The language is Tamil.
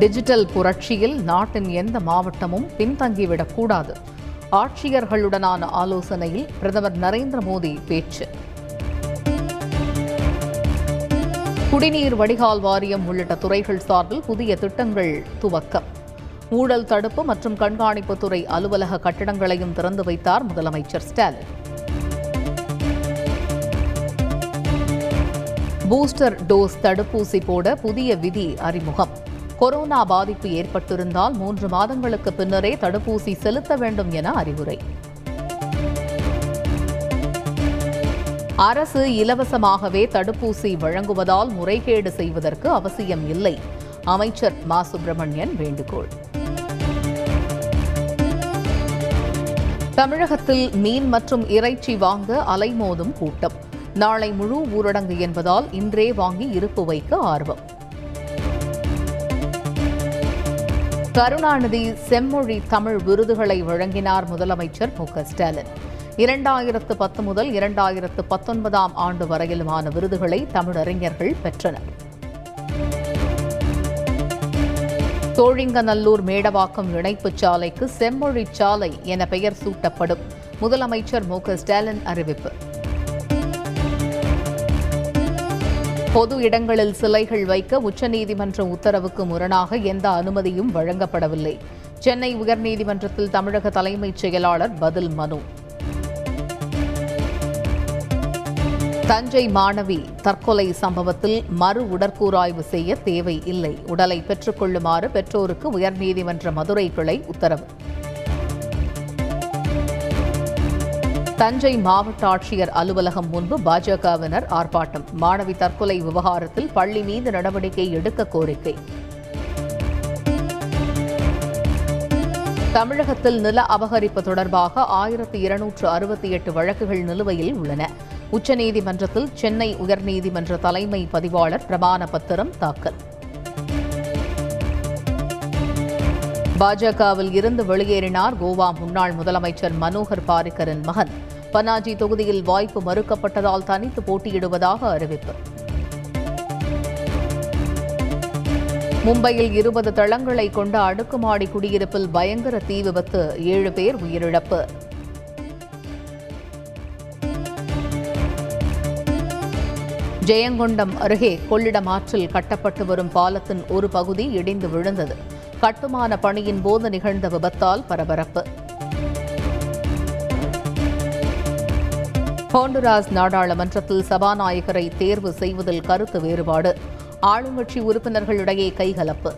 டிஜிட்டல் புரட்சியில் நாட்டின் எந்த மாவட்டமும் பின்தங்கிவிடக்கூடாது. ஆட்சியர்களுடனான ஆலோசனையில் பிரதமர் நரேந்திர மோடி பேச்சு. குடிநீர் வடிகால் வாரியம் உள்ளிட்ட துறைகள் சார்பில் புதிய திட்டங்கள் துவக்கம். ஊழல் தடுப்பு மற்றும் கண்காணிப்புத்துறை அலுவலக கட்டிடங்களையும் திறந்து வைத்தார் முதலமைச்சர் ஸ்டாலின். பூஸ்டர் டோஸ் தடுப்பூசி போட புதிய விதி அறிமுகம். கொரோனா பாதிப்பு ஏற்பட்டிருந்தால் மூன்று மாதங்களுக்கு பின்னரே தடுப்பூசி செலுத்த வேண்டும் என அறிவுரை. அரசு இலவசமாகவே தடுப்பூசி வழங்குவதால் முறைகேடு செய்வதற்கு அவசியம் இல்லை. அமைச்சர் மா. சுப்பிரமணியன் வேண்டுகோள். தமிழகத்தில் மீன் மற்றும் இறைச்சி வாங்க அலைமோதும் கூட்டம். நாளை முழு ஊரடங்கு என்பதால் இன்றே வாங்கி இருப்பு வைக்க ஆர்வம். கருணாநிதி செம்மொழி தமிழ் விருதுகளை வழங்கினார் முதலமைச்சர் மு க ஸ்டாலின். இரண்டாயிரத்து பத்து முதல் இரண்டாயிரத்து பத்தொன்பதாம் ஆண்டு வரையிலுமான விருதுகளை தமிழறிஞர்கள் பெற்றனர். தோழிங்கநல்லூர் மேடவாக்கம் இணைப்புச் சாலைக்கு செம்மொழி சாலை என பெயர் சூட்டப்படும் முதலமைச்சர் மு க ஸ்டாலின் அறிவிப்பு. பொது இடங்களில் சிலைகள் வைக்க உச்சநீதிமன்ற உத்தரவுக்கு முரணாக எந்த அனுமதியும் வழங்கப்படவில்லை. சென்னை உயர்நீதிமன்றத்தில் தமிழக தலைமைச் செயலாளர் பதில் மனு. தஞ்சை மாணவி தற்கொலை சம்பவத்தில் மறு உடற்கூராய்வு செய்ய தேவை இல்லை உடலை பெற்றுக் கொள்ளுமாறு பெற்றோருக்கு உயர்நீதிமன்ற மதுரை கிளை உத்தரவு. தஞ்சை மாவட்ட ஆட்சியர் அலுவலகம் முன்பு பாஜகவினர் ஆர்ப்பாட்டம். மாணவி தற்கொலை விவகாரத்தில் பள்ளி மீது நடவடிக்கை எடுக்க கோரிக்கை. தமிழகத்தில் நில அபகரிப்பு தொடர்பாக ஆயிரத்தி இருநூற்று அறுபத்தி எட்டு வழக்குகள் நிலுவையில் உள்ளன. உச்சநீதிமன்றத்தில் சென்னை உயர்நீதிமன்ற தலைமை பதிவாளர் பிரமாண பத்திரம் தாக்கல். பாஜகவில் இருந்து வெளியேறினார் கோவா முன்னாள் முதலமைச்சர் மனோகர் பாரிக்கரின் மகன். பனாஜி தொகுதியில் வாய்ப்பு மறுக்கப்பட்டதால் தனித்து போட்டியிடுவதாக அறிவிப்பு. மும்பையில் இருபது தளங்களை கொண்ட அடுக்குமாடி குடியிருப்பில் பயங்கர தீ விபத்து ஏழு பேர் உயிரிழப்பு. ஜெயங்கொண்டம் அருகே கொள்ளிடம் ஆற்றில் கட்டப்பட்டு வரும் பாலத்தின் ஒரு பகுதி இடிந்து விழுந்தது. கட்டுமான பணியின் போது நிகழ்ந்த விபத்தால் பரபரப்பு. ஹோண்டுராஸ் நாடாளுமன்றத்தில் சபாநாயகரை தேர்வு செய்வதில் கருத்து வேறுபாடு. ஆளுங்கட்சி உறுப்பினர்களிடையே கைகலப்பு.